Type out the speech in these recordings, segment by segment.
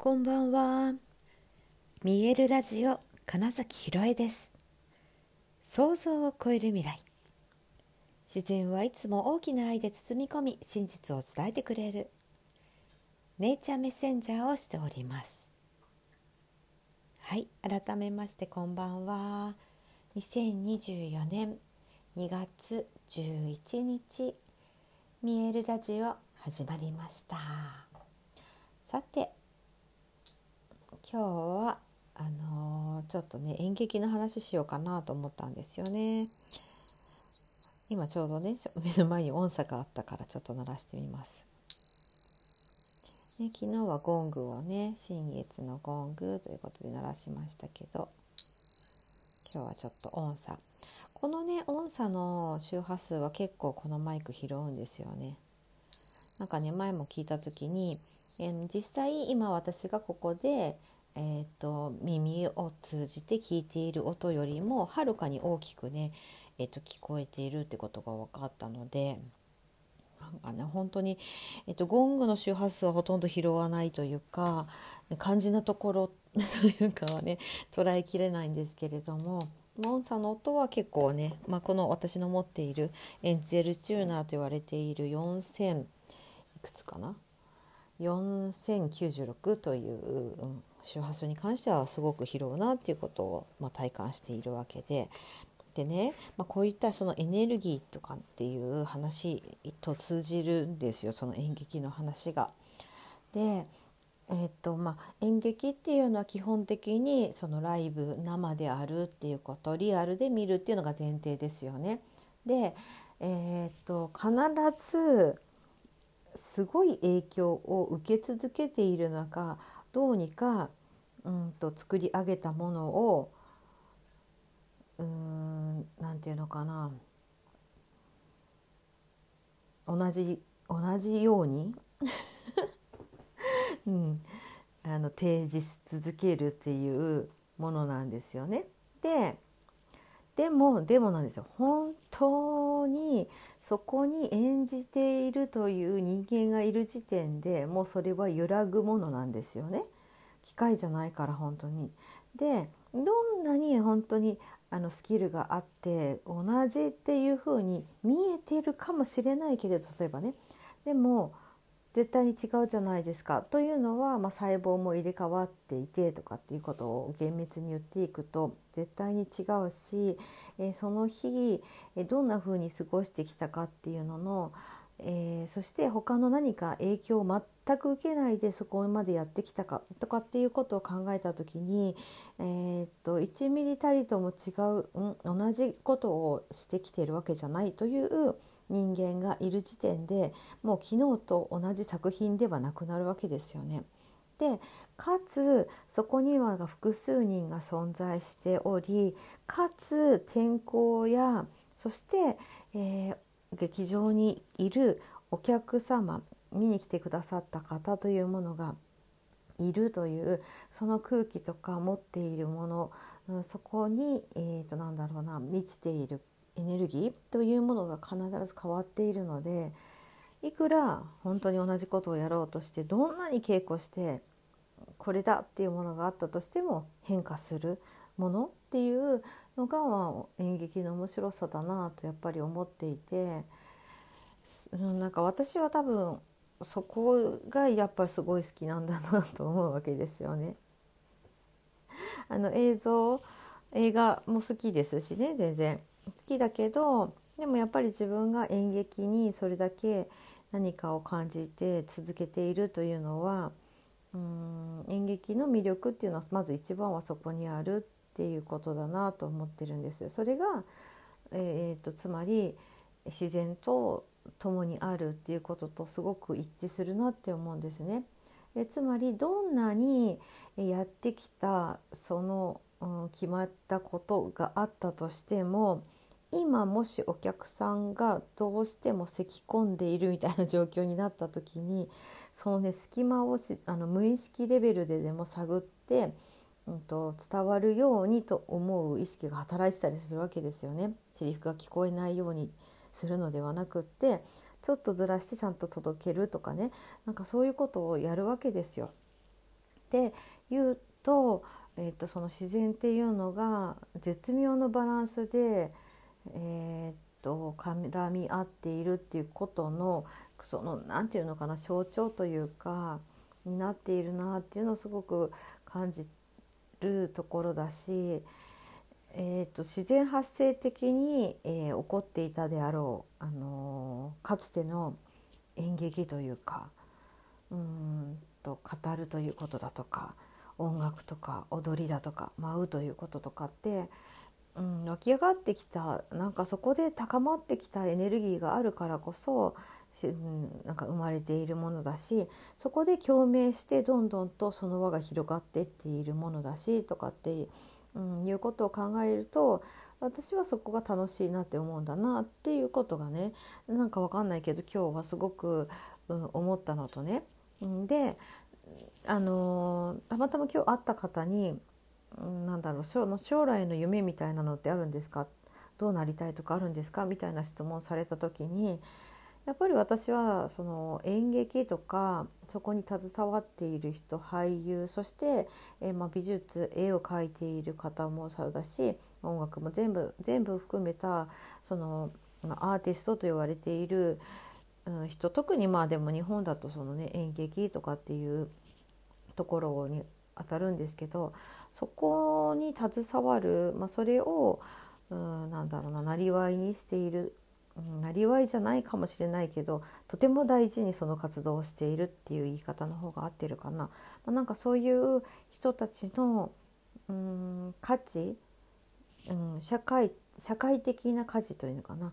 こんばんは。見えるラジオ金崎ひろえです。想像を超える未来。自然はいつも大きな愛で包み込み、真実を伝えてくれる。ネイチャーメッセンジャーをしております。はい、改めましてこんばんは。2024年2月11日、見えるラジオ始まりました。さて今日はあのー、ちょっとね演劇の話しようかなと思ったんですよね。今ちょうどね目の前に音叉があったからちょっと鳴らしてみます。ね、昨日はゴングをね新月のゴングということで鳴らしましたけど今日はちょっと音叉このね音叉の周波数は結構このマイク拾うんですよね。なんかね前も聞いた時に、えー、実際今私がここでえーと、耳を通じて聞いている音よりもはるかに大きくね、えーと、聞こえているってことが分かったのでなんかね本当に、えーと、ゴングの周波数はほとんど拾わないというか肝心なところというかはね捉えきれないんですけれども。モンサの音は結構ね、まあ、この私の持っているエンゼルチューナーと言われている4000いくつかな？4096という、周波数に関してはすごく拾うなっていうことを、まあ、体感しているわけで。でね、まあ、こういったそのエネルギーとかっていう話と通じるんですよその演劇の話が。でえーとまあ、演劇っていうのは基本的にそのライブ生であるっていうことリアルで見るっていうのが前提ですよね。で、えーと必ずすごい影響を受け続けている中どうにかうんと作り上げたものをうんなんていうのかな同じ同じように うん、あの提示し続けるっていうものなんですよね。ででもでもなんですよ本当にそこに演じているという人間がいる時点でもうそれは揺らぐものなんですよね。機械じゃないから本当に。でどんなに本当にあのスキルがあって同じっていうふうに見えてるかもしれないけれど例えばねでも絶対に違うじゃないですか。というのは、まあ、細胞も入れ替わっていてとかっていうことを厳密に言っていくと絶対に違うし、えー、その日、えどんなふうに過ごしてきたかっていうののえー、そして他の何か影響を全く受けないでそこまでやってきたかとかっていうことを考えた時に、えー、っと1ミリたりとも違う、うん、同じことをしてきてるわけじゃないという人間がいる時点でもう昨日と同じ作品ではなくなるわけですよね。でかつそこには複数人が存在しておりかつ天候やそして、えー、劇場にいるお客様見に来てくださった方というものがいるというその空気とか持っているもの、そこに、えー、となんだろうな満ちているエネルギーというものが必ず変わっているのでいくら本当に同じことをやろうとしてどんなに稽古してこれだっていうものがあったとしても変化するものっていうのが、演劇の面白さだなとやっぱり思っていて、うん、なんか私は多分そこがやっぱりすごい好きなんだなと思うわけですよね。あの映像映画も好きですしね全然好きだけどでもやっぱり自分が演劇にそれだけ何かを感じて続けているというのはうん演劇の魅力っていうのはまず一番はそこにあるっていうことだなと思ってるんです。それが、えーと、つまり自然と共にあるっていうこととすごく一致するなって思うんですね。えつまりどんなにやってきたその、うん、決まったことがあったとしても今もしお客さんがどうしても咳き込んでいるみたいな状況になった時にそのね隙間をあの無意識レベルででも探ってうんと、伝わるようにと思う意識が働いてたりするわけですよね。セリフが聞こえないようにするのではなくってちょっとずらしてちゃんと届けるとかねなんかそういうことをやるわけですよ。で言うと,、えーと、その自然っていうのが絶妙のバランスで、えーと、絡み合っているっていうことのその何て言うのかな象徴というかになっているなっていうのをすごく感じるところだし、えーと、自然発生的に、えー、起こっていたであろう、あのー、かつての演劇というかうんと語るということだとか音楽とか踊りだとか舞うということとかって、うん、湧き上がってきたなんかそこで高まってきたエネルギーがあるからこそなんか生まれているものだしそこで共鳴してどんどんとその輪が広がっていっているものだしとかって、うん、いうことを考えると私はそこが楽しいなって思うんだなっていうことがねなんかわかんないけど今日はすごく、うん、思ったのとね。であのー、たまたま今日会った方に、うん、なんだろう将来の夢みたいなのってあるんですか？どうなりたいとかあるんですか？みたいな質問された時にやっぱり私はその演劇とかそこに携わっている人俳優そして、え、ま美術絵を描いている方もそうだし音楽も全部全部含めたそのアーティストと言われている人特にまあでも日本だとそのね演劇とかっていうところに当たるんですけどそこに携わる、まあ、それをうんなんだろうななりわいにしているなりわいじゃないかもしれないけどとても大事にその活動をしているっていう言い方の方が合ってるかな。まあ、なんかそういう人たちのうん価値、うん、社会社会的な価値というのかな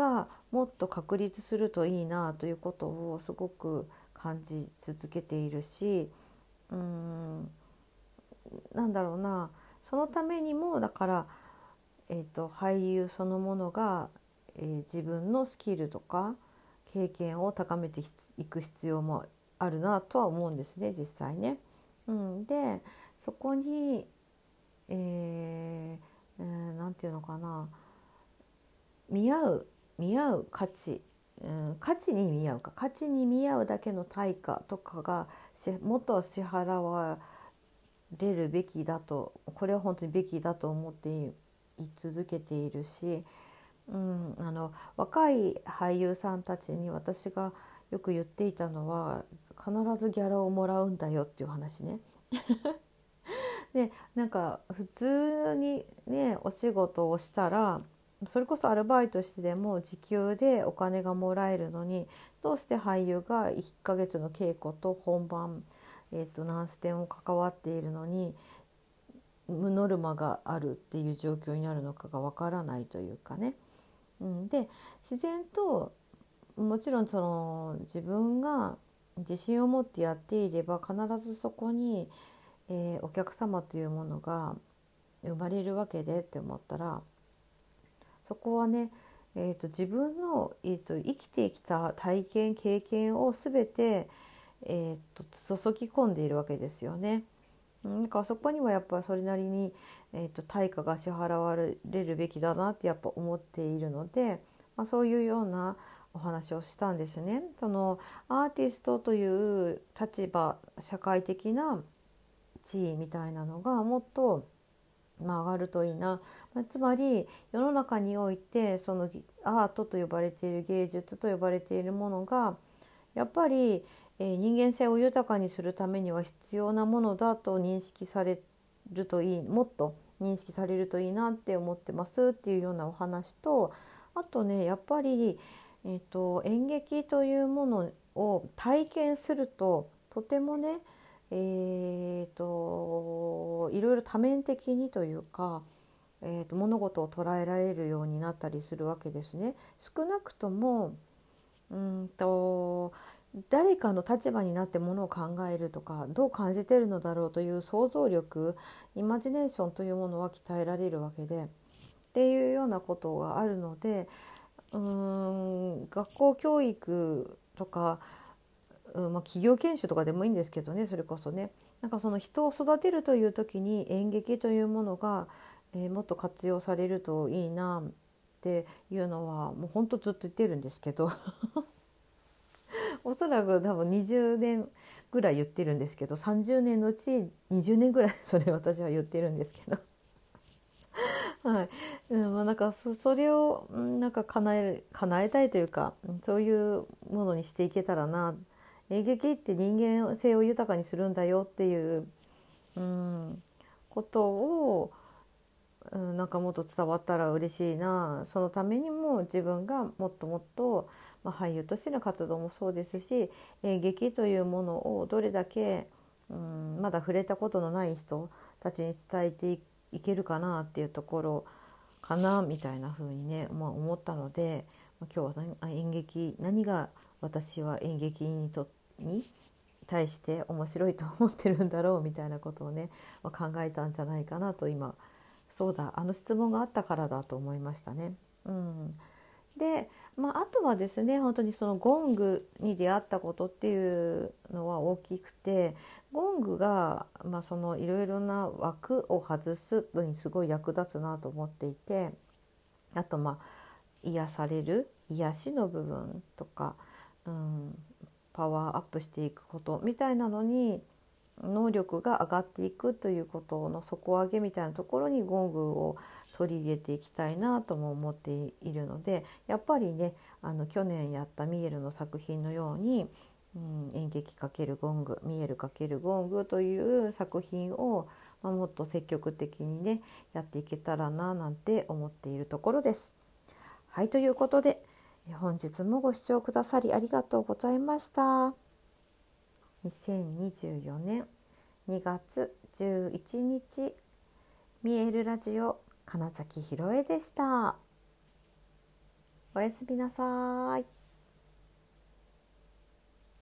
がもっと確立するといいなということをすごく感じ続けているしうーんなんだろうなそのためにもだから、えーと俳優そのものがえー、自分のスキルとか経験を高めていく必要もあるなとは思うんですね実際ね。うん、でそこに何、えー、えー、て言うのかな見合う見合う価値、うん、価値に見合うか価値に見合うだけの対価とかがもっと支払われるべきだとこれは本当にべきだと思ってい続けているしうん、あの若い俳優さんたちに私がよく言っていたのは必ずギャラをもらうんだよっていう話ね。でなんか普通にねお仕事をしたらそれこそアルバイトしてでも時給でお金がもらえるのにどうして俳優が1ヶ月の稽古と本番、えー、と何ステも関わっているのにノルマがあるっていう状況になるのかがわからないというかね。うん、で自然ともちろんその自分が自信を持ってやっていれば必ずそこに、えー、お客様というものが生まれるわけでって思ったらそこはね、えーと、自分の、えーと、生きてきた体験経験を全て、えーと注ぎ込んでいるわけですよね。なんかそこにはやっぱそれなりに、えーと、対価が支払われるべきだなってやっぱ思っているので、まあ、そういうようなお話をしたんですね。そのアーティストという立場社会的な地位みたいなのがもっと、まあ、上がるといいな、まあ、つまり世の中においてそのアートと呼ばれている芸術と呼ばれているものがやっぱり、えー、人間性を豊かにするためには必要なものだと認識されるといいもっと認識されるといいなって思ってますっていうようなお話とあとねやっぱり、えーと、演劇というものを体験するととてもねえーと、いろいろ多面的にというか、えーと物事を捉えられるようになったりするわけですね。少なくともうんと誰かの立場になってものを考えるとかどう感じてるのだろうという想像力イマジネーションというものは鍛えられるわけでっていうようなことがあるのでうーん学校教育とか、うんまあ、企業研修とかでもいいんですけどねそれこそね。なんかその人を育てるという時に演劇というものが、えー、もっと活用されるといいなっていうのはもうほんとずっと言ってるんですけど。おそらく多分20年ぐらい言ってるんですけど30年のうち20年ぐらい それ私は言ってるんですけど。はい、うんまあ、なんかそそれをなんか叶え叶えたいというかそういうものにしていけたらな演劇って人間性を豊かにするんだよっていう、うん、ことを、うん、なんかもっと伝わったら嬉しいな。そのためにも自分がもっともっと、まあ、俳優としての活動もそうですし演劇というものをどれだけ、うん、まだ触れたことのない人たちに伝えていけるかなっていうところかなみたいな風にね、まあ、思ったので今日は演劇何が私は演劇にとってに対して面白いと思ってるんだろうみたいなことをね、まあ、考えたんじゃないかなと今。そうだあの質問があったからだと思いましたね。うん、で、まあ、あとはですね本当にそのゴングに出会ったことっていうのは大きくてゴングが、ま、そのいろいろな枠を外すのにすごい役立つなと思っていてあとまあ癒される癒しの部分とか、うん、パワーアップしていくことみたいなのに能力が上がっていくということの底上げみたいなところにゴングを取り入れていきたいなとも思っているのでやっぱりねあの去年やったミエルの作品のように、うん、演劇×ゴングミエル×ゴングという作品を、まあ、もっと積極的にねやっていけたらななんて思っているところです。はいということで本日もご視聴くださりありがとうございました。2024年2月11日見えるラジオ金崎ひろえでした。おやすみなさい。